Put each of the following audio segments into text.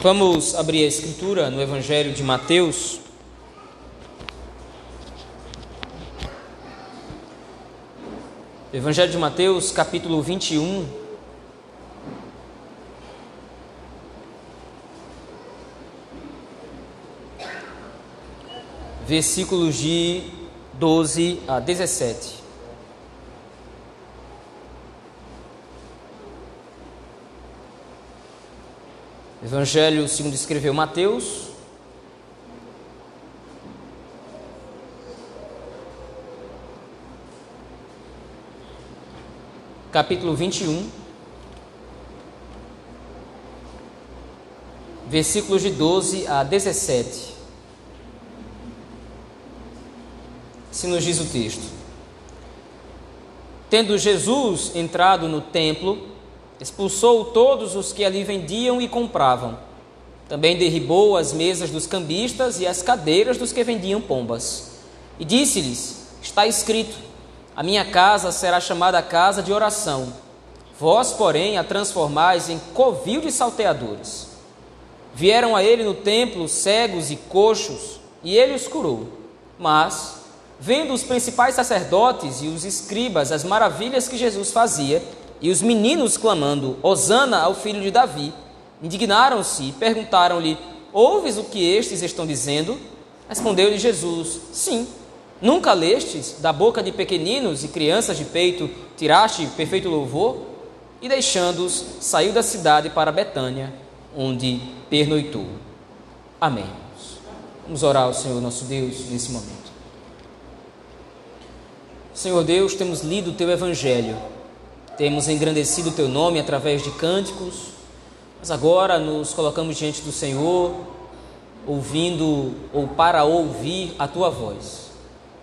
Vamos abrir a escritura no Evangelho de Mateus. Evangelho de Mateus, capítulo 21. Versículos de 12 a 17. Evangelho segundo escreveu Mateus. Capítulo 21, versículos de 12 a 17. Se nos diz o texto: Tendo Jesus entrado no templo, Expulsou todos os que ali vendiam e compravam. Também derribou as mesas dos cambistas e as cadeiras dos que vendiam pombas. E disse-lhes: Está escrito: A minha casa será chamada casa de oração. Vós, porém, a transformais em covil de salteadores. Vieram a ele no templo cegos e coxos, e ele os curou. Mas, vendo os principais sacerdotes e os escribas as maravilhas que Jesus fazia, e os meninos clamando: Hosana ao filho de Davi, indignaram-se e perguntaram-lhe: Ouves o que estes estão dizendo? Respondeu-lhe Jesus: Sim. Nunca lestes da boca de pequeninos e crianças de peito tiraste perfeito louvor? E deixando-os, saiu da cidade para Betânia, onde pernoitou. Amém. Vamos orar ao Senhor nosso Deus nesse momento. Senhor Deus, temos lido o teu evangelho temos engrandecido o teu nome através de cânticos, mas agora nos colocamos diante do Senhor, ouvindo ou para ouvir a tua voz.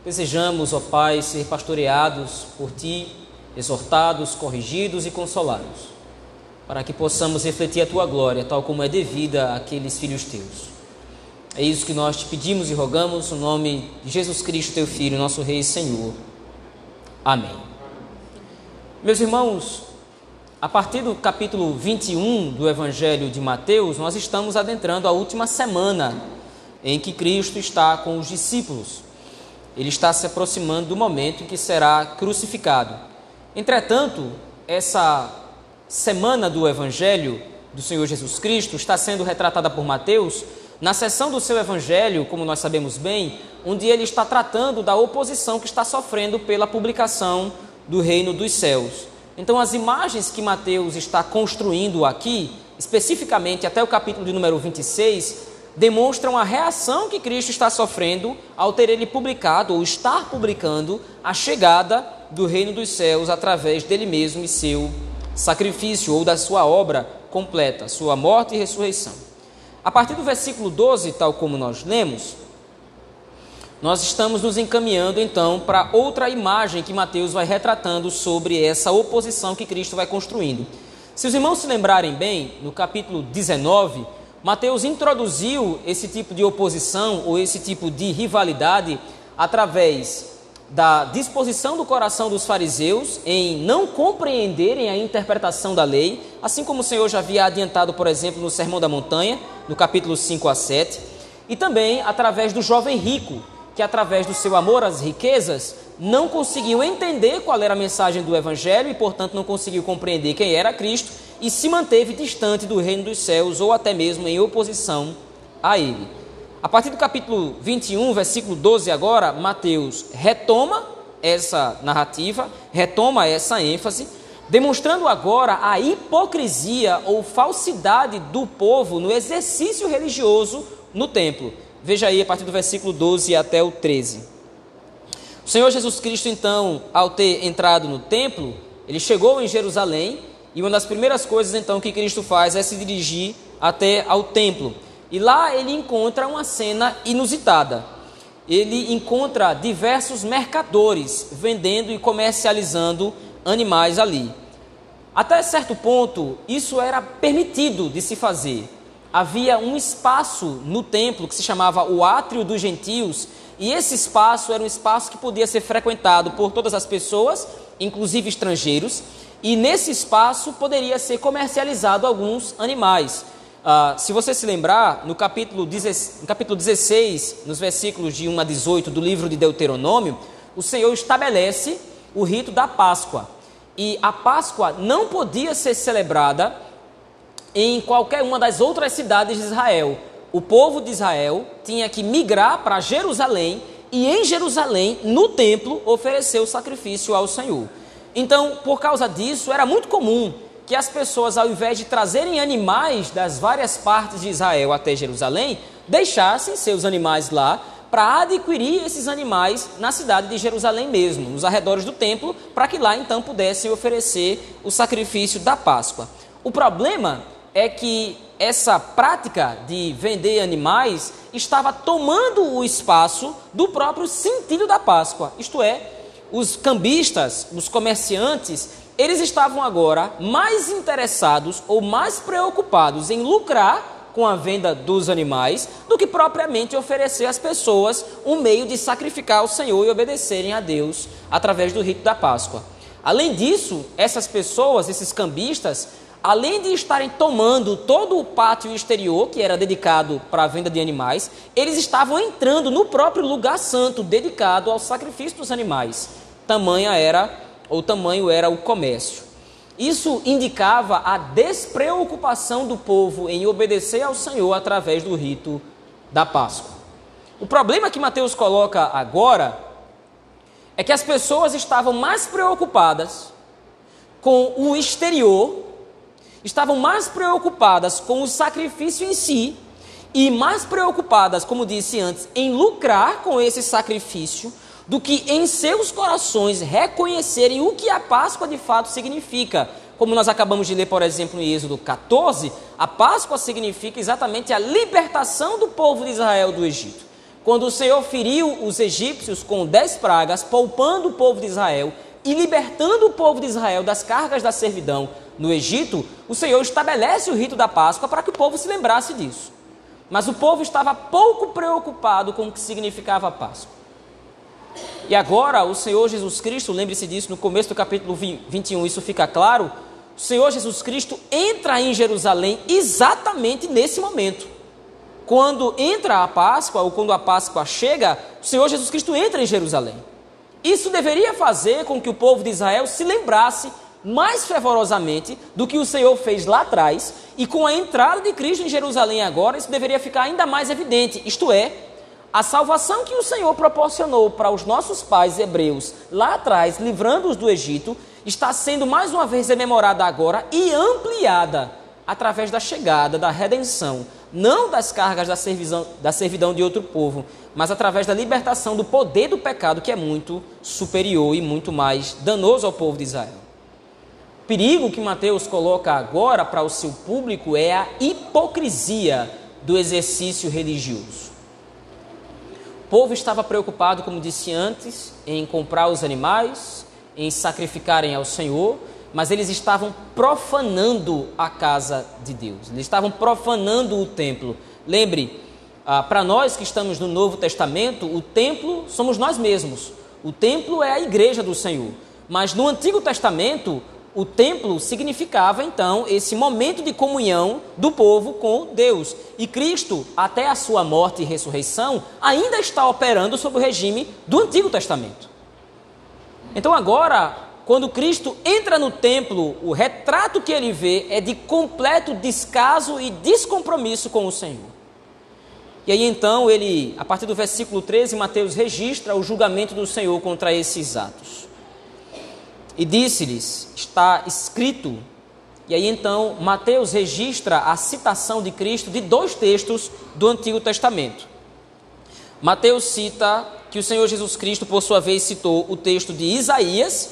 Desejamos, ó Pai, ser pastoreados por ti, exortados, corrigidos e consolados, para que possamos refletir a tua glória, tal como é devida àqueles filhos teus. É isso que nós te pedimos e rogamos, no nome de Jesus Cristo, teu Filho, nosso Rei e Senhor. Amém. Meus irmãos, a partir do capítulo 21 do Evangelho de Mateus, nós estamos adentrando a última semana em que Cristo está com os discípulos. Ele está se aproximando do momento em que será crucificado. Entretanto, essa semana do Evangelho do Senhor Jesus Cristo está sendo retratada por Mateus na seção do seu Evangelho, como nós sabemos bem, onde ele está tratando da oposição que está sofrendo pela publicação do reino dos céus. Então, as imagens que Mateus está construindo aqui, especificamente até o capítulo de número 26, demonstram a reação que Cristo está sofrendo ao ter ele publicado ou estar publicando a chegada do reino dos céus através dele mesmo e seu sacrifício ou da sua obra completa, sua morte e ressurreição. A partir do versículo 12, tal como nós lemos, nós estamos nos encaminhando então para outra imagem que Mateus vai retratando sobre essa oposição que Cristo vai construindo. Se os irmãos se lembrarem bem, no capítulo 19, Mateus introduziu esse tipo de oposição ou esse tipo de rivalidade através da disposição do coração dos fariseus em não compreenderem a interpretação da lei, assim como o Senhor já havia adiantado, por exemplo, no Sermão da Montanha, no capítulo 5 a 7, e também através do jovem rico, que, através do seu amor às riquezas, não conseguiu entender qual era a mensagem do Evangelho e, portanto, não conseguiu compreender quem era Cristo e se manteve distante do reino dos céus ou até mesmo em oposição a ele. A partir do capítulo 21, versículo 12, agora, Mateus retoma essa narrativa, retoma essa ênfase, demonstrando agora a hipocrisia ou falsidade do povo no exercício religioso no templo. Veja aí a partir do versículo 12 até o 13. O Senhor Jesus Cristo, então, ao ter entrado no templo, ele chegou em Jerusalém e uma das primeiras coisas, então, que Cristo faz é se dirigir até ao templo. E lá ele encontra uma cena inusitada. Ele encontra diversos mercadores vendendo e comercializando animais ali. Até certo ponto, isso era permitido de se fazer havia um espaço no templo que se chamava o Átrio dos Gentios, e esse espaço era um espaço que podia ser frequentado por todas as pessoas, inclusive estrangeiros, e nesse espaço poderia ser comercializado alguns animais. Uh, se você se lembrar, no capítulo, 16, no capítulo 16, nos versículos de 1 a 18 do livro de Deuteronômio, o Senhor estabelece o rito da Páscoa. E a Páscoa não podia ser celebrada em qualquer uma das outras cidades de Israel. O povo de Israel tinha que migrar para Jerusalém e em Jerusalém, no templo, oferecer o sacrifício ao Senhor. Então, por causa disso, era muito comum que as pessoas, ao invés de trazerem animais das várias partes de Israel até Jerusalém, deixassem seus animais lá para adquirir esses animais na cidade de Jerusalém mesmo, nos arredores do templo, para que lá então pudessem oferecer o sacrifício da Páscoa. O problema é que essa prática de vender animais estava tomando o espaço do próprio sentido da Páscoa, isto é, os cambistas, os comerciantes, eles estavam agora mais interessados ou mais preocupados em lucrar com a venda dos animais do que propriamente oferecer às pessoas um meio de sacrificar ao Senhor e obedecerem a Deus através do rito da Páscoa. Além disso, essas pessoas, esses cambistas, além de estarem tomando todo o pátio exterior, que era dedicado para a venda de animais, eles estavam entrando no próprio lugar santo, dedicado ao sacrifício dos animais. Tamanha era, ou tamanho era o comércio. Isso indicava a despreocupação do povo em obedecer ao Senhor através do rito da Páscoa. O problema que Mateus coloca agora é que as pessoas estavam mais preocupadas com o exterior estavam mais preocupadas com o sacrifício em si e mais preocupadas, como disse antes, em lucrar com esse sacrifício do que em seus corações reconhecerem o que a Páscoa de fato significa. Como nós acabamos de ler, por exemplo, em Êxodo 14, a Páscoa significa exatamente a libertação do povo de Israel do Egito. Quando o Senhor feriu os egípcios com dez pragas, poupando o povo de Israel e libertando o povo de Israel das cargas da servidão, no Egito, o Senhor estabelece o rito da Páscoa para que o povo se lembrasse disso. Mas o povo estava pouco preocupado com o que significava a Páscoa. E agora o Senhor Jesus Cristo, lembre-se disso no começo do capítulo 21, isso fica claro. O Senhor Jesus Cristo entra em Jerusalém exatamente nesse momento. Quando entra a Páscoa, ou quando a Páscoa chega, o Senhor Jesus Cristo entra em Jerusalém. Isso deveria fazer com que o povo de Israel se lembrasse mais fervorosamente do que o Senhor fez lá atrás, e com a entrada de Cristo em Jerusalém agora, isso deveria ficar ainda mais evidente, isto é, a salvação que o Senhor proporcionou para os nossos pais hebreus lá atrás, livrando-os do Egito, está sendo mais uma vez rememorada agora e ampliada através da chegada da redenção, não das cargas da servidão, da servidão de outro povo, mas através da libertação do poder do pecado que é muito superior e muito mais danoso ao povo de Israel perigo que Mateus coloca agora para o seu público é a hipocrisia do exercício religioso. O povo estava preocupado, como disse antes, em comprar os animais, em sacrificarem ao Senhor, mas eles estavam profanando a casa de Deus, eles estavam profanando o templo. Lembre, ah, para nós que estamos no Novo Testamento, o templo somos nós mesmos, o templo é a igreja do Senhor. Mas no Antigo Testamento, o templo significava então esse momento de comunhão do povo com Deus. E Cristo, até a sua morte e ressurreição, ainda está operando sob o regime do Antigo Testamento. Então agora, quando Cristo entra no templo, o retrato que ele vê é de completo descaso e descompromisso com o Senhor. E aí então ele, a partir do versículo 13, Mateus registra o julgamento do Senhor contra esses atos. E disse-lhes: Está escrito. E aí então Mateus registra a citação de Cristo de dois textos do Antigo Testamento. Mateus cita que o Senhor Jesus Cristo, por sua vez, citou o texto de Isaías,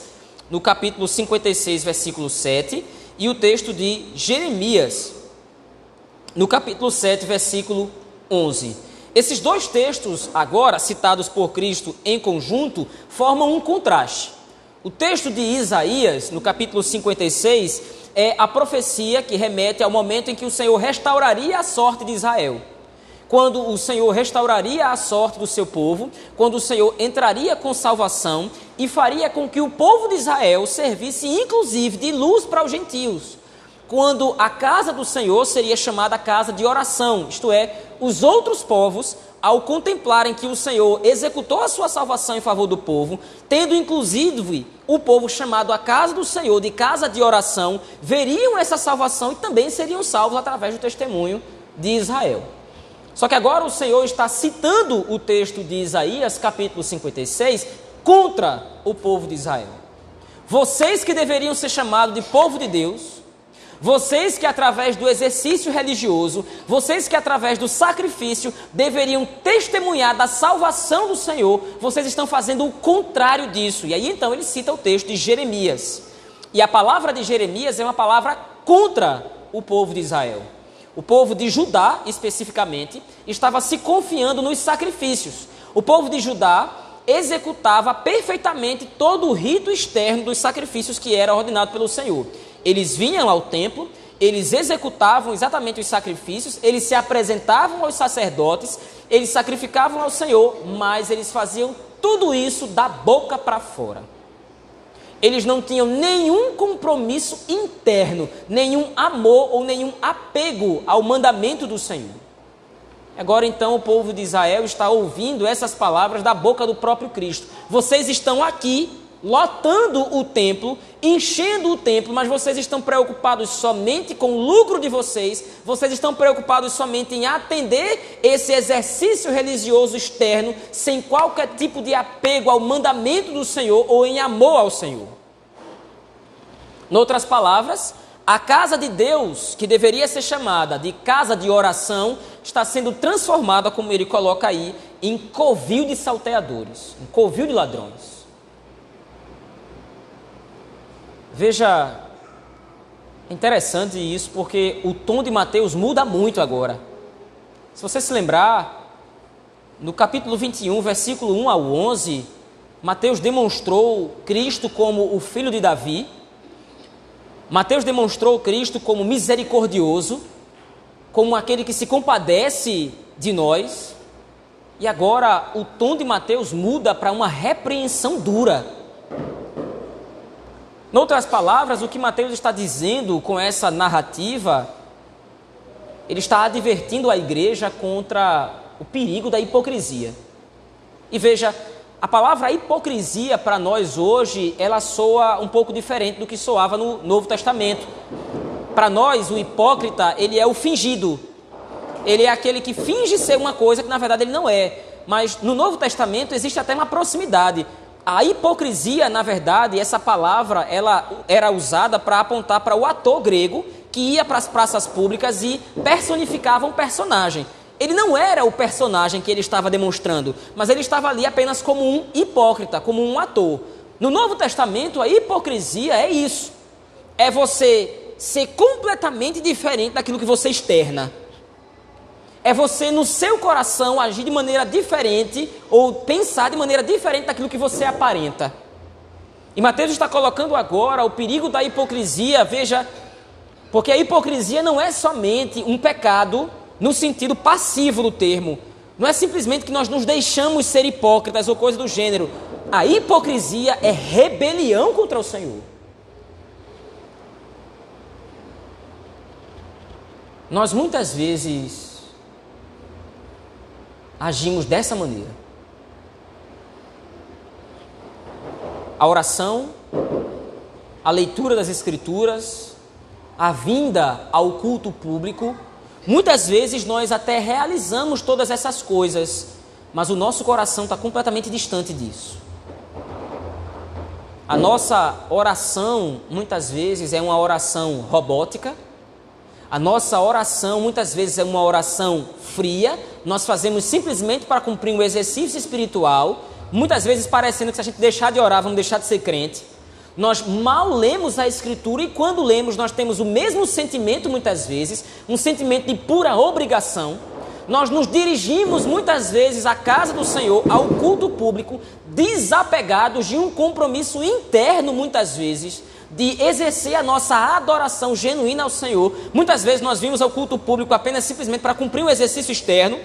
no capítulo 56, versículo 7, e o texto de Jeremias, no capítulo 7, versículo 11. Esses dois textos, agora citados por Cristo em conjunto, formam um contraste. O texto de Isaías, no capítulo 56, é a profecia que remete ao momento em que o Senhor restauraria a sorte de Israel. Quando o Senhor restauraria a sorte do seu povo, quando o Senhor entraria com salvação e faria com que o povo de Israel servisse inclusive de luz para os gentios. quando a casa do Senhor seria chamada casa de oração, isto é, os outros povos, ao contemplarem que o Senhor executou a sua salvação em favor do povo, tendo inclusive o povo chamado a casa do Senhor de casa de oração, veriam essa salvação e também seriam salvos através do testemunho de Israel. Só que agora o Senhor está citando o texto de Isaías, capítulo 56, contra o povo de Israel. Vocês que deveriam ser chamados de povo de Deus, vocês que através do exercício religioso, vocês que através do sacrifício deveriam testemunhar da salvação do Senhor, vocês estão fazendo o contrário disso. E aí então ele cita o texto de Jeremias. E a palavra de Jeremias é uma palavra contra o povo de Israel. O povo de Judá, especificamente, estava se confiando nos sacrifícios. O povo de Judá executava perfeitamente todo o rito externo dos sacrifícios que era ordenado pelo Senhor. Eles vinham ao templo, eles executavam exatamente os sacrifícios, eles se apresentavam aos sacerdotes, eles sacrificavam ao Senhor, mas eles faziam tudo isso da boca para fora. Eles não tinham nenhum compromisso interno, nenhum amor ou nenhum apego ao mandamento do Senhor. Agora então o povo de Israel está ouvindo essas palavras da boca do próprio Cristo. Vocês estão aqui lotando o templo, enchendo o templo, mas vocês estão preocupados somente com o lucro de vocês, vocês estão preocupados somente em atender esse exercício religioso externo, sem qualquer tipo de apego ao mandamento do Senhor ou em amor ao Senhor. Noutras palavras, a casa de Deus, que deveria ser chamada de casa de oração, está sendo transformada, como ele coloca aí, em covil de salteadores, em covil de ladrões. Veja, interessante isso porque o tom de Mateus muda muito agora. Se você se lembrar, no capítulo 21, versículo 1 ao 11, Mateus demonstrou Cristo como o filho de Davi. Mateus demonstrou Cristo como misericordioso, como aquele que se compadece de nós. E agora o tom de Mateus muda para uma repreensão dura. Em outras palavras, o que Mateus está dizendo com essa narrativa, ele está advertindo a igreja contra o perigo da hipocrisia. E veja, a palavra hipocrisia para nós hoje, ela soa um pouco diferente do que soava no Novo Testamento. Para nós, o hipócrita, ele é o fingido. Ele é aquele que finge ser uma coisa que na verdade ele não é. Mas no Novo Testamento existe até uma proximidade. A hipocrisia, na verdade, essa palavra ela era usada para apontar para o ator grego que ia para as praças públicas e personificava um personagem. Ele não era o personagem que ele estava demonstrando, mas ele estava ali apenas como um hipócrita, como um ator. No Novo Testamento, a hipocrisia é isso: é você ser completamente diferente daquilo que você externa é você no seu coração agir de maneira diferente ou pensar de maneira diferente daquilo que você aparenta. E Mateus está colocando agora o perigo da hipocrisia, veja, porque a hipocrisia não é somente um pecado no sentido passivo do termo. Não é simplesmente que nós nos deixamos ser hipócritas ou coisa do gênero. A hipocrisia é rebelião contra o Senhor. Nós muitas vezes agimos dessa maneira. A oração, a leitura das Escrituras, a vinda ao culto público, muitas vezes nós até realizamos todas essas coisas, mas o nosso coração está completamente distante disso. A nossa oração, muitas vezes, é uma oração robótica a nossa oração muitas vezes é uma oração fria, nós fazemos simplesmente para cumprir um exercício espiritual, muitas vezes parecendo que se a gente deixar de orar, vamos deixar de ser crente. Nós mal lemos a Escritura e quando lemos, nós temos o mesmo sentimento muitas vezes, um sentimento de pura obrigação. Nós nos dirigimos muitas vezes à casa do Senhor, ao culto público, desapegados de um compromisso interno, muitas vezes, de exercer a nossa adoração genuína ao Senhor. Muitas vezes nós vimos ao culto público apenas simplesmente para cumprir um exercício externo.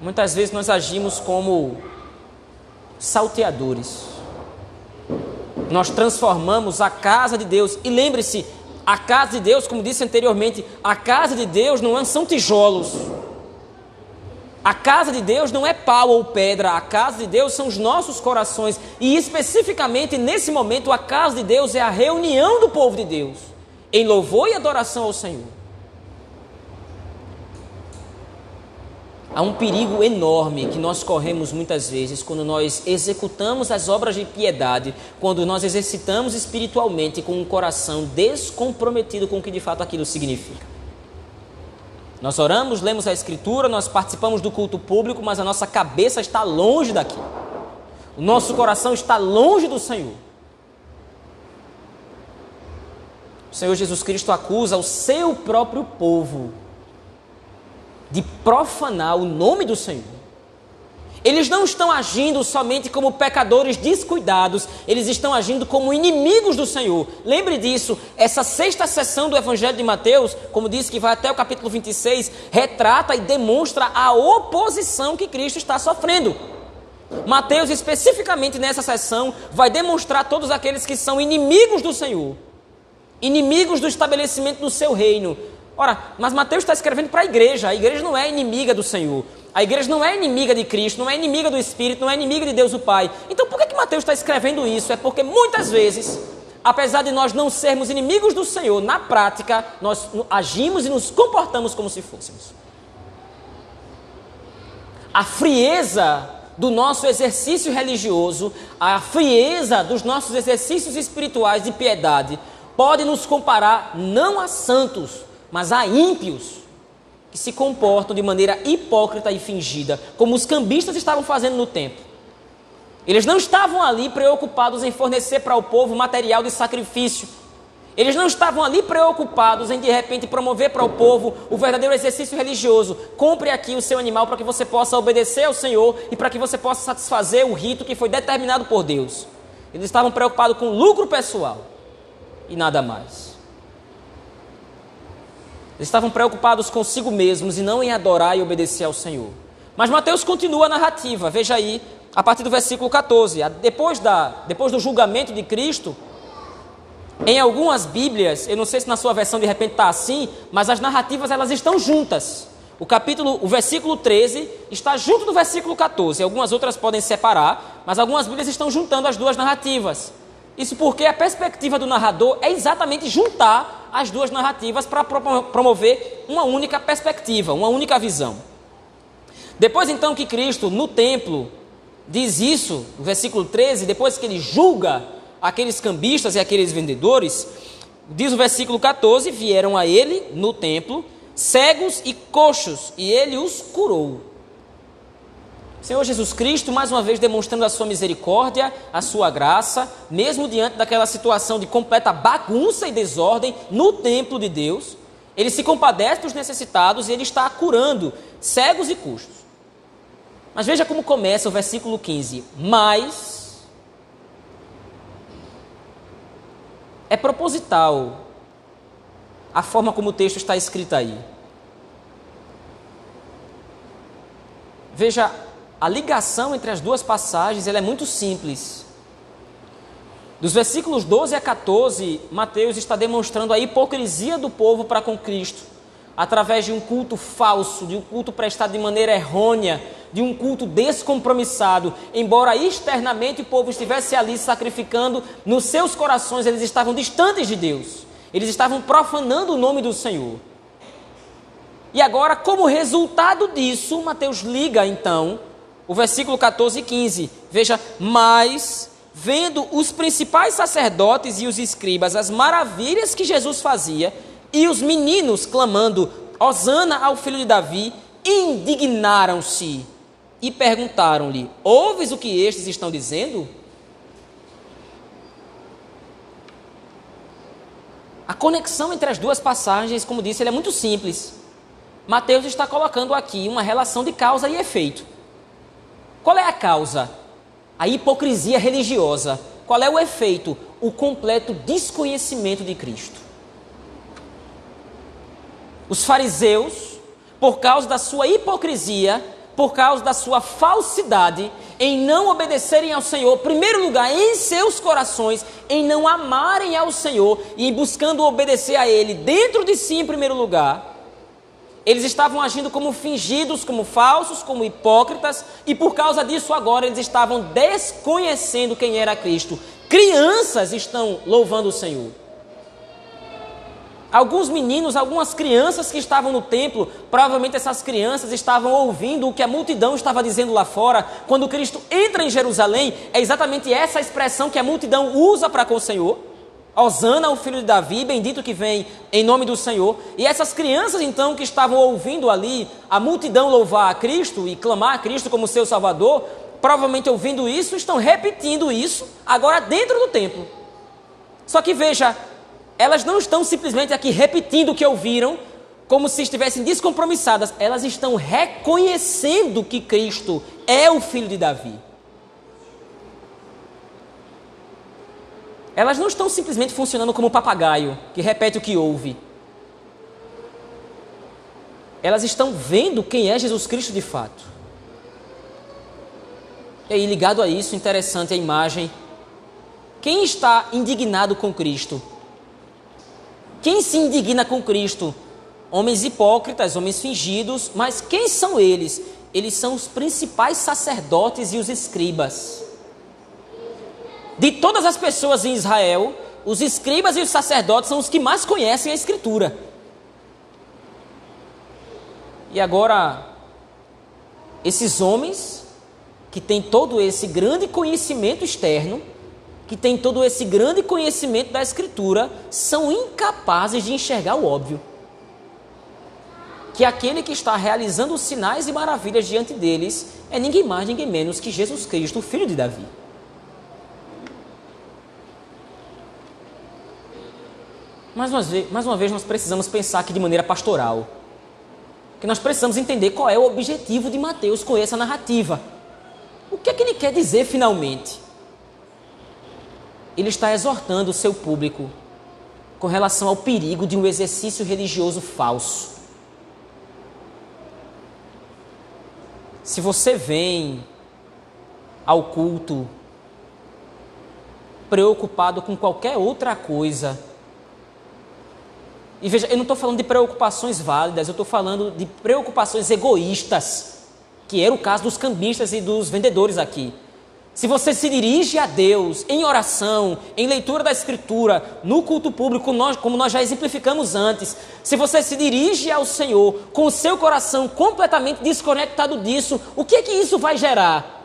Muitas vezes nós agimos como salteadores. Nós transformamos a casa de Deus. E lembre-se, a casa de Deus, como disse anteriormente, a casa de Deus não são tijolos. A casa de Deus não é pau ou pedra, a casa de Deus são os nossos corações. E especificamente nesse momento, a casa de Deus é a reunião do povo de Deus, em louvor e adoração ao Senhor. Há um perigo enorme que nós corremos muitas vezes quando nós executamos as obras de piedade, quando nós exercitamos espiritualmente com um coração descomprometido com o que de fato aquilo significa. Nós oramos, lemos a Escritura, nós participamos do culto público, mas a nossa cabeça está longe daqui. O nosso coração está longe do Senhor. O Senhor Jesus Cristo acusa o seu próprio povo de profanar o nome do Senhor. Eles não estão agindo somente como pecadores descuidados, eles estão agindo como inimigos do Senhor. Lembre disso, essa sexta sessão do Evangelho de Mateus, como disse que vai até o capítulo 26, retrata e demonstra a oposição que Cristo está sofrendo. Mateus, especificamente nessa sessão, vai demonstrar todos aqueles que são inimigos do Senhor, inimigos do estabelecimento do seu reino. Ora, mas Mateus está escrevendo para a igreja, a igreja não é inimiga do Senhor. A igreja não é inimiga de Cristo, não é inimiga do Espírito, não é inimiga de Deus o Pai. Então por que, que Mateus está escrevendo isso? É porque muitas vezes, apesar de nós não sermos inimigos do Senhor, na prática nós agimos e nos comportamos como se fôssemos. A frieza do nosso exercício religioso, a frieza dos nossos exercícios espirituais de piedade, pode nos comparar não a santos, mas a ímpios que se comportam de maneira hipócrita e fingida, como os cambistas estavam fazendo no templo. Eles não estavam ali preocupados em fornecer para o povo material de sacrifício. Eles não estavam ali preocupados em de repente promover para o povo o verdadeiro exercício religioso. Compre aqui o seu animal para que você possa obedecer ao Senhor e para que você possa satisfazer o rito que foi determinado por Deus. Eles estavam preocupados com lucro pessoal e nada mais. Eles estavam preocupados consigo mesmos e não em adorar e obedecer ao Senhor. Mas Mateus continua a narrativa, veja aí, a partir do versículo 14. Depois, da, depois do julgamento de Cristo, em algumas Bíblias, eu não sei se na sua versão de repente está assim, mas as narrativas elas estão juntas. O capítulo, o versículo 13 está junto do versículo 14. Algumas outras podem separar, mas algumas Bíblias estão juntando as duas narrativas. Isso porque a perspectiva do narrador é exatamente juntar as duas narrativas para promover uma única perspectiva, uma única visão. Depois então que Cristo no templo diz isso, no versículo 13, depois que ele julga aqueles cambistas e aqueles vendedores, diz o versículo 14: vieram a ele no templo cegos e coxos, e ele os curou. Senhor Jesus Cristo, mais uma vez demonstrando a sua misericórdia, a sua graça, mesmo diante daquela situação de completa bagunça e desordem no templo de Deus, ele se compadece dos necessitados e ele está curando cegos e custos. Mas veja como começa o versículo 15: Mas é proposital a forma como o texto está escrito aí. Veja a ligação entre as duas passagens é muito simples. Dos versículos 12 a 14, Mateus está demonstrando a hipocrisia do povo para com Cristo, através de um culto falso, de um culto prestado de maneira errônea, de um culto descompromissado. Embora externamente o povo estivesse ali sacrificando, nos seus corações eles estavam distantes de Deus. Eles estavam profanando o nome do Senhor. E agora, como resultado disso, Mateus liga então o versículo 14 e 15. Veja, mas vendo os principais sacerdotes e os escribas as maravilhas que Jesus fazia, e os meninos clamando: Hosana ao filho de Davi, indignaram-se e perguntaram-lhe: Ouves o que estes estão dizendo? A conexão entre as duas passagens, como disse, é muito simples. Mateus está colocando aqui uma relação de causa e efeito. Qual é a causa? A hipocrisia religiosa. Qual é o efeito? O completo desconhecimento de Cristo. Os fariseus, por causa da sua hipocrisia, por causa da sua falsidade, em não obedecerem ao Senhor, primeiro lugar, em seus corações, em não amarem ao Senhor e buscando obedecer a Ele dentro de si, em primeiro lugar, eles estavam agindo como fingidos, como falsos, como hipócritas, e por causa disso agora eles estavam desconhecendo quem era Cristo. Crianças estão louvando o Senhor. Alguns meninos, algumas crianças que estavam no templo, provavelmente essas crianças estavam ouvindo o que a multidão estava dizendo lá fora. Quando Cristo entra em Jerusalém, é exatamente essa expressão que a multidão usa para com o Senhor. Osana, o filho de Davi, bendito que vem em nome do Senhor. E essas crianças, então, que estavam ouvindo ali a multidão louvar a Cristo e clamar a Cristo como seu Salvador, provavelmente ouvindo isso, estão repetindo isso agora dentro do templo. Só que veja, elas não estão simplesmente aqui repetindo o que ouviram, como se estivessem descompromissadas, elas estão reconhecendo que Cristo é o filho de Davi. Elas não estão simplesmente funcionando como papagaio que repete o que ouve. Elas estão vendo quem é Jesus Cristo de fato. E aí, ligado a isso, interessante a imagem. Quem está indignado com Cristo? Quem se indigna com Cristo? Homens hipócritas, homens fingidos, mas quem são eles? Eles são os principais sacerdotes e os escribas. De todas as pessoas em Israel, os escribas e os sacerdotes são os que mais conhecem a Escritura. E agora, esses homens que têm todo esse grande conhecimento externo, que têm todo esse grande conhecimento da Escritura, são incapazes de enxergar o óbvio. Que aquele que está realizando sinais e maravilhas diante deles é ninguém mais, ninguém menos que Jesus Cristo, o filho de Davi. Mais uma, vez, mais uma vez, nós precisamos pensar aqui de maneira pastoral. Que nós precisamos entender qual é o objetivo de Mateus com essa narrativa. O que é que ele quer dizer finalmente? ele está exortando o seu público com relação ao perigo de um exercício religioso falso. Se você vem ao culto preocupado com qualquer outra coisa, e veja, eu não estou falando de preocupações válidas, eu estou falando de preocupações egoístas, que era o caso dos cambistas e dos vendedores aqui. Se você se dirige a Deus em oração, em leitura da Escritura, no culto público, nós, como nós já exemplificamos antes, se você se dirige ao Senhor com o seu coração completamente desconectado disso, o que é que isso vai gerar?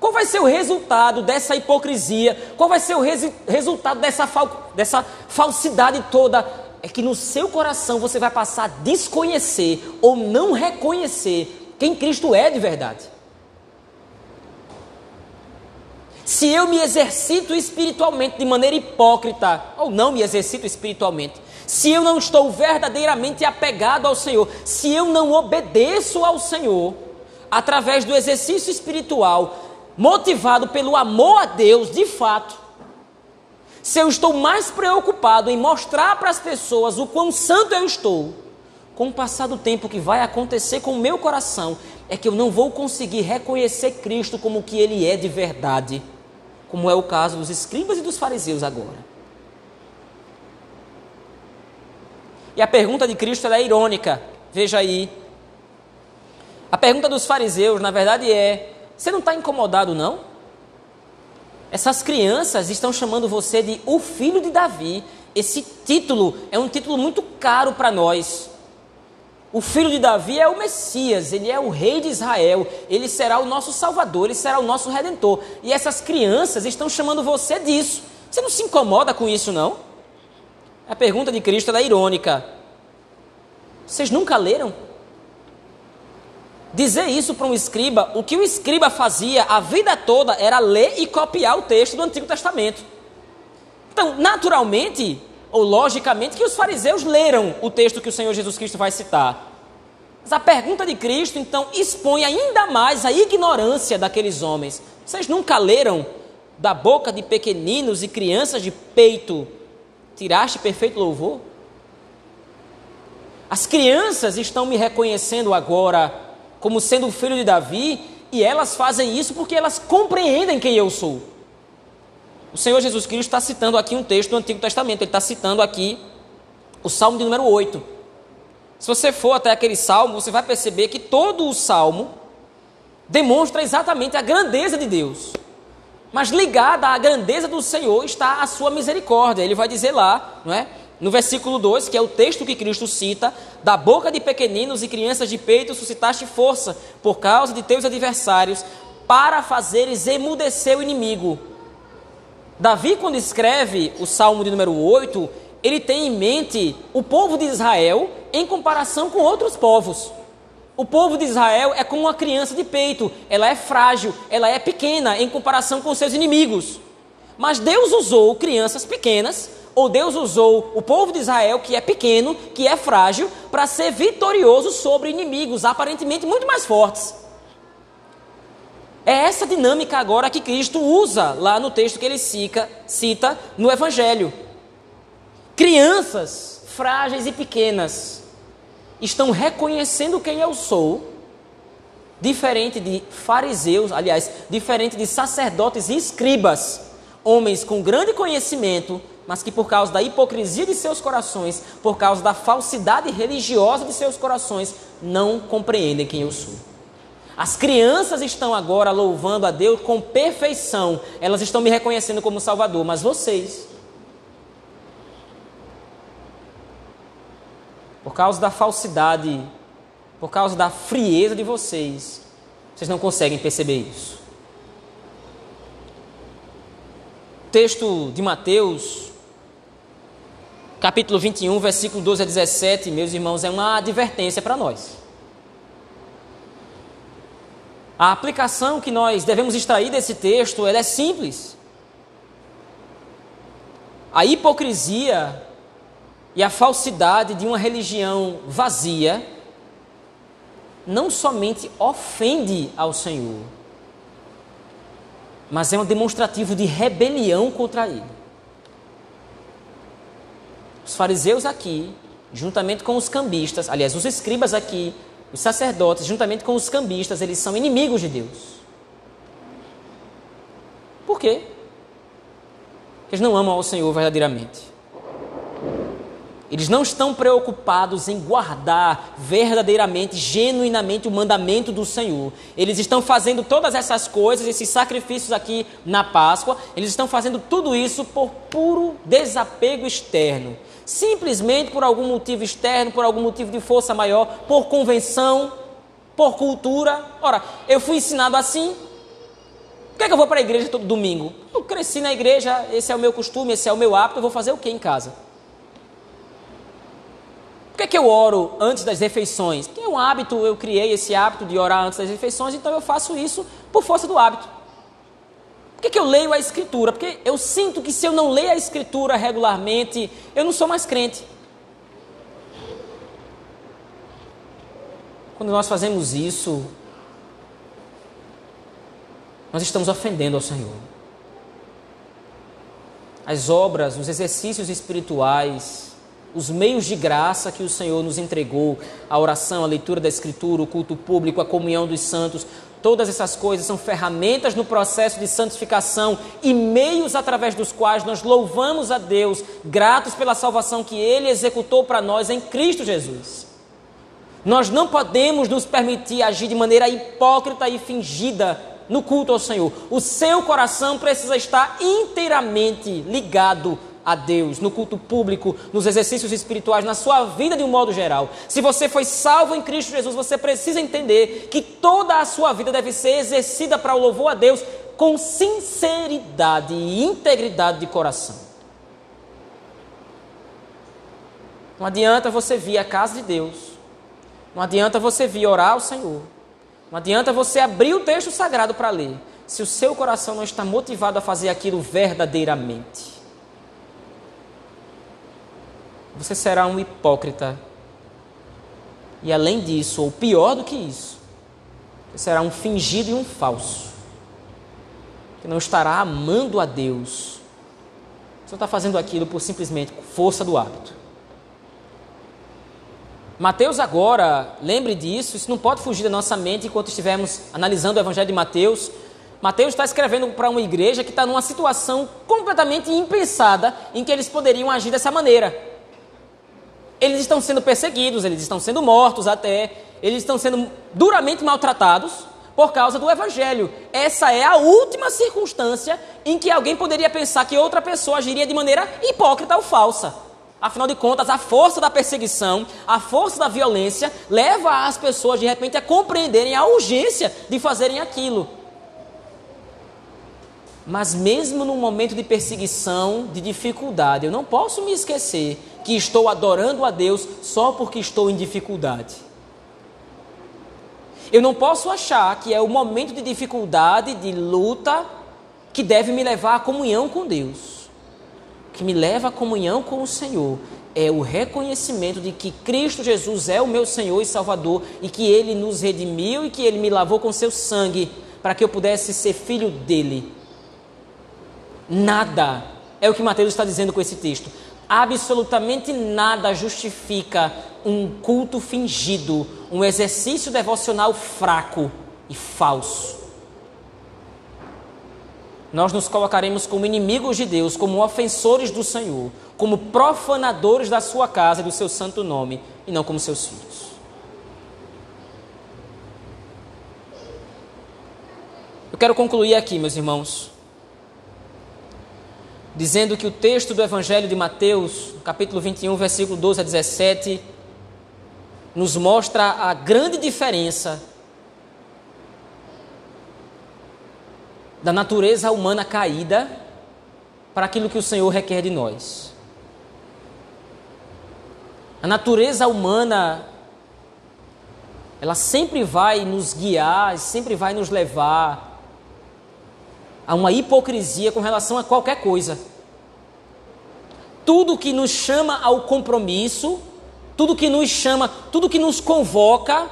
Qual vai ser o resultado dessa hipocrisia? Qual vai ser o res resultado dessa, fal dessa falsidade toda? É que no seu coração você vai passar a desconhecer ou não reconhecer quem Cristo é de verdade. Se eu me exercito espiritualmente de maneira hipócrita, ou não me exercito espiritualmente, se eu não estou verdadeiramente apegado ao Senhor, se eu não obedeço ao Senhor, através do exercício espiritual, motivado pelo amor a Deus, de fato, se eu estou mais preocupado em mostrar para as pessoas o quão santo eu estou, com o passar do tempo que vai acontecer com o meu coração, é que eu não vou conseguir reconhecer Cristo como o que Ele é de verdade como é o caso dos escribas e dos fariseus agora. E a pergunta de Cristo é irônica. Veja aí. A pergunta dos fariseus, na verdade, é: você não está incomodado, não? Essas crianças estão chamando você de o filho de Davi. Esse título é um título muito caro para nós. O filho de Davi é o Messias, ele é o rei de Israel, ele será o nosso salvador, ele será o nosso redentor. E essas crianças estão chamando você disso. Você não se incomoda com isso, não? A pergunta de Cristo é irônica. Vocês nunca leram? Dizer isso para um escriba, o que o escriba fazia a vida toda era ler e copiar o texto do Antigo Testamento. Então, naturalmente, ou logicamente, que os fariseus leram o texto que o Senhor Jesus Cristo vai citar. Mas a pergunta de Cristo, então, expõe ainda mais a ignorância daqueles homens. Vocês nunca leram da boca de pequeninos e crianças de peito, tiraste perfeito louvor? As crianças estão me reconhecendo agora como sendo o filho de Davi, e elas fazem isso porque elas compreendem quem eu sou. O Senhor Jesus Cristo está citando aqui um texto do Antigo Testamento, ele está citando aqui o Salmo de número 8. Se você for até aquele salmo, você vai perceber que todo o salmo demonstra exatamente a grandeza de Deus. Mas ligada à grandeza do Senhor está a sua misericórdia. Ele vai dizer lá, não é? No versículo 2, que é o texto que Cristo cita, da boca de pequeninos e crianças de peito suscitaste força por causa de teus adversários, para fazeres emudecer o inimigo. Davi, quando escreve o Salmo de número 8, ele tem em mente o povo de Israel em comparação com outros povos. O povo de Israel é como uma criança de peito, ela é frágil, ela é pequena em comparação com seus inimigos. Mas Deus usou crianças pequenas, ou Deus usou o povo de Israel, que é pequeno, que é frágil, para ser vitorioso sobre inimigos aparentemente muito mais fortes. É essa dinâmica agora que Cristo usa lá no texto que ele cita, cita no Evangelho. Crianças frágeis e pequenas estão reconhecendo quem eu sou, diferente de fariseus, aliás, diferente de sacerdotes e escribas, homens com grande conhecimento, mas que por causa da hipocrisia de seus corações, por causa da falsidade religiosa de seus corações, não compreendem quem eu sou. As crianças estão agora louvando a Deus com perfeição, elas estão me reconhecendo como Salvador, mas vocês, por causa da falsidade, por causa da frieza de vocês, vocês não conseguem perceber isso. O texto de Mateus, capítulo 21, versículo 12 a 17, meus irmãos, é uma advertência para nós. A aplicação que nós devemos extrair desse texto é simples. A hipocrisia e a falsidade de uma religião vazia não somente ofende ao Senhor, mas é um demonstrativo de rebelião contra Ele. Os fariseus aqui, juntamente com os cambistas, aliás, os escribas aqui, os sacerdotes, juntamente com os cambistas, eles são inimigos de Deus. Por quê? Porque eles não amam ao Senhor verdadeiramente. Eles não estão preocupados em guardar verdadeiramente, genuinamente o mandamento do Senhor. Eles estão fazendo todas essas coisas, esses sacrifícios aqui na Páscoa, eles estão fazendo tudo isso por puro desapego externo. Simplesmente por algum motivo externo, por algum motivo de força maior, por convenção, por cultura. Ora, eu fui ensinado assim. Por que, é que eu vou para a igreja todo domingo? Eu cresci na igreja, esse é o meu costume, esse é o meu hábito, eu vou fazer o que em casa? Por que, é que eu oro antes das refeições? Porque é um hábito, eu criei esse hábito de orar antes das refeições, então eu faço isso por força do hábito. Por que, que eu leio a Escritura? Porque eu sinto que se eu não ler a Escritura regularmente, eu não sou mais crente. Quando nós fazemos isso, nós estamos ofendendo ao Senhor. As obras, os exercícios espirituais, os meios de graça que o Senhor nos entregou, a oração, a leitura da Escritura, o culto público, a comunhão dos santos, todas essas coisas são ferramentas no processo de santificação e meios através dos quais nós louvamos a Deus, gratos pela salvação que Ele executou para nós em Cristo Jesus. Nós não podemos nos permitir agir de maneira hipócrita e fingida no culto ao Senhor. O seu coração precisa estar inteiramente ligado a Deus, no culto público, nos exercícios espirituais, na sua vida de um modo geral. Se você foi salvo em Cristo Jesus, você precisa entender que toda a sua vida deve ser exercida para o louvor a Deus com sinceridade e integridade de coração. Não adianta você vir à casa de Deus, não adianta você vir orar ao Senhor, não adianta você abrir o texto sagrado para ler, se o seu coração não está motivado a fazer aquilo verdadeiramente você será um hipócrita. E além disso, ou pior do que isso, você será um fingido e um falso. Que não estará amando a Deus. Você está fazendo aquilo por simplesmente força do hábito. Mateus agora, lembre disso, isso não pode fugir da nossa mente enquanto estivermos analisando o Evangelho de Mateus. Mateus está escrevendo para uma igreja que está numa situação completamente impensada em que eles poderiam agir dessa maneira. Eles estão sendo perseguidos, eles estão sendo mortos até, eles estão sendo duramente maltratados por causa do Evangelho. Essa é a última circunstância em que alguém poderia pensar que outra pessoa agiria de maneira hipócrita ou falsa. Afinal de contas, a força da perseguição, a força da violência, leva as pessoas de repente a compreenderem a urgência de fazerem aquilo. Mas mesmo num momento de perseguição, de dificuldade, eu não posso me esquecer que estou adorando a Deus só porque estou em dificuldade. Eu não posso achar que é o momento de dificuldade, de luta, que deve me levar à comunhão com Deus que me leva à comunhão com o Senhor é o reconhecimento de que Cristo Jesus é o meu Senhor e Salvador e que Ele nos redimiu e que Ele me lavou com seu sangue para que eu pudesse ser filho dele. Nada é o que Mateus está dizendo com esse texto. Absolutamente nada justifica um culto fingido, um exercício devocional fraco e falso nós nos colocaremos como inimigos de Deus, como ofensores do Senhor, como profanadores da sua casa e do seu santo nome, e não como seus filhos. Eu quero concluir aqui, meus irmãos, dizendo que o texto do Evangelho de Mateus, capítulo 21, versículo 12 a 17, nos mostra a grande diferença da natureza humana caída para aquilo que o Senhor requer de nós. A natureza humana, ela sempre vai nos guiar, sempre vai nos levar a uma hipocrisia com relação a qualquer coisa. Tudo que nos chama ao compromisso, tudo que nos chama, tudo que nos convoca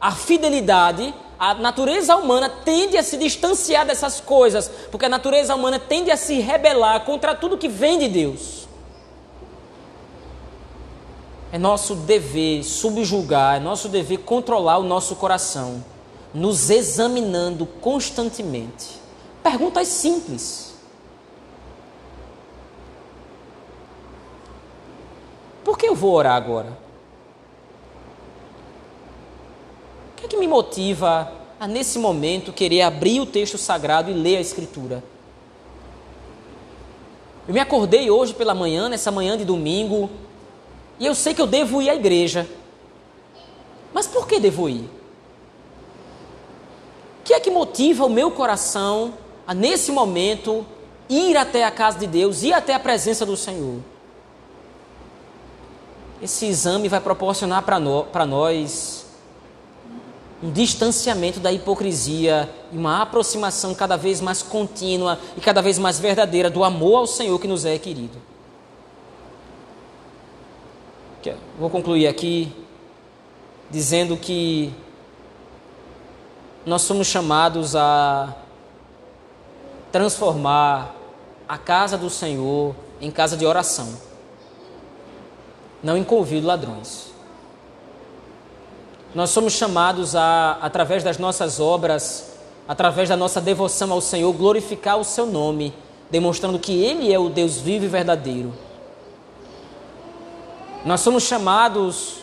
à fidelidade, a natureza humana tende a se distanciar dessas coisas, porque a natureza humana tende a se rebelar contra tudo que vem de Deus. É nosso dever subjugar, é nosso dever controlar o nosso coração, nos examinando constantemente. Perguntas simples. Por que eu vou orar agora? que, é que me motiva a, nesse momento, querer abrir o texto sagrado e ler a Escritura? Eu me acordei hoje pela manhã, nessa manhã de domingo, e eu sei que eu devo ir à igreja. Mas por que devo ir? O que é que motiva o meu coração a, nesse momento, ir até a casa de Deus, ir até a presença do Senhor? Esse exame vai proporcionar para no, nós um distanciamento da hipocrisia e uma aproximação cada vez mais contínua e cada vez mais verdadeira do amor ao Senhor que nos é querido. Vou concluir aqui dizendo que nós somos chamados a transformar a casa do Senhor em casa de oração, não em convívio ladrões. Nós somos chamados a, através das nossas obras, através da nossa devoção ao Senhor, glorificar o seu nome, demonstrando que Ele é o Deus vivo e verdadeiro. Nós somos chamados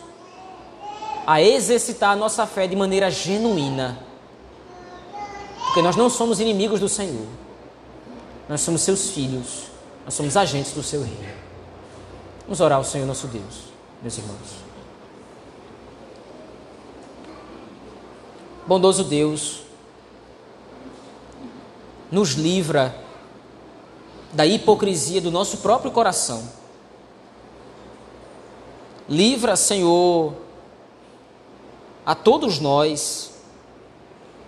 a exercitar a nossa fé de maneira genuína, porque nós não somos inimigos do Senhor, nós somos seus filhos, nós somos agentes do seu reino. Vamos orar ao Senhor nosso Deus, meus irmãos. bondoso Deus, nos livra da hipocrisia do nosso próprio coração. Livra, Senhor, a todos nós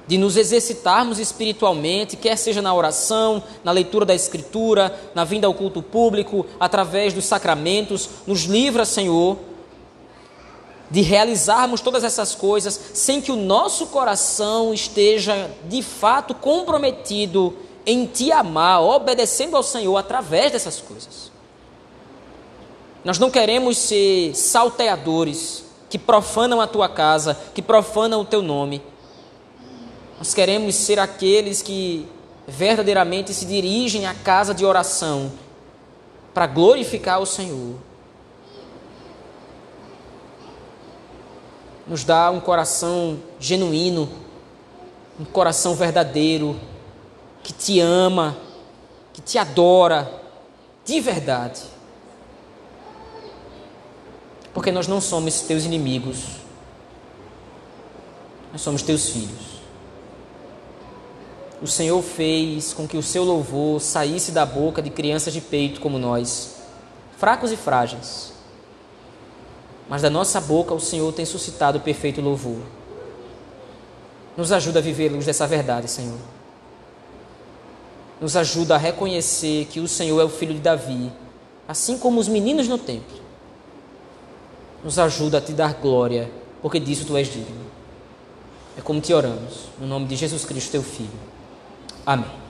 de nos exercitarmos espiritualmente, quer seja na oração, na leitura da Escritura, na vinda ao culto público, através dos sacramentos. Nos livra, Senhor, de realizarmos todas essas coisas sem que o nosso coração esteja de fato comprometido em te amar, obedecendo ao Senhor através dessas coisas. Nós não queremos ser salteadores que profanam a tua casa, que profanam o teu nome. Nós queremos ser aqueles que verdadeiramente se dirigem à casa de oração para glorificar o Senhor. Nos dá um coração genuíno, um coração verdadeiro, que te ama, que te adora de verdade. Porque nós não somos teus inimigos, nós somos teus filhos o Senhor fez com que o seu louvor saísse da boca de crianças de peito como nós, fracos e frágeis. Mas da nossa boca o Senhor tem suscitado o perfeito louvor. Nos ajuda a viver luz dessa verdade, Senhor. Nos ajuda a reconhecer que o Senhor é o filho de Davi, assim como os meninos no templo. Nos ajuda a te dar glória, porque disso tu és digno. É como te oramos, no nome de Jesus Cristo, teu Filho. Amém.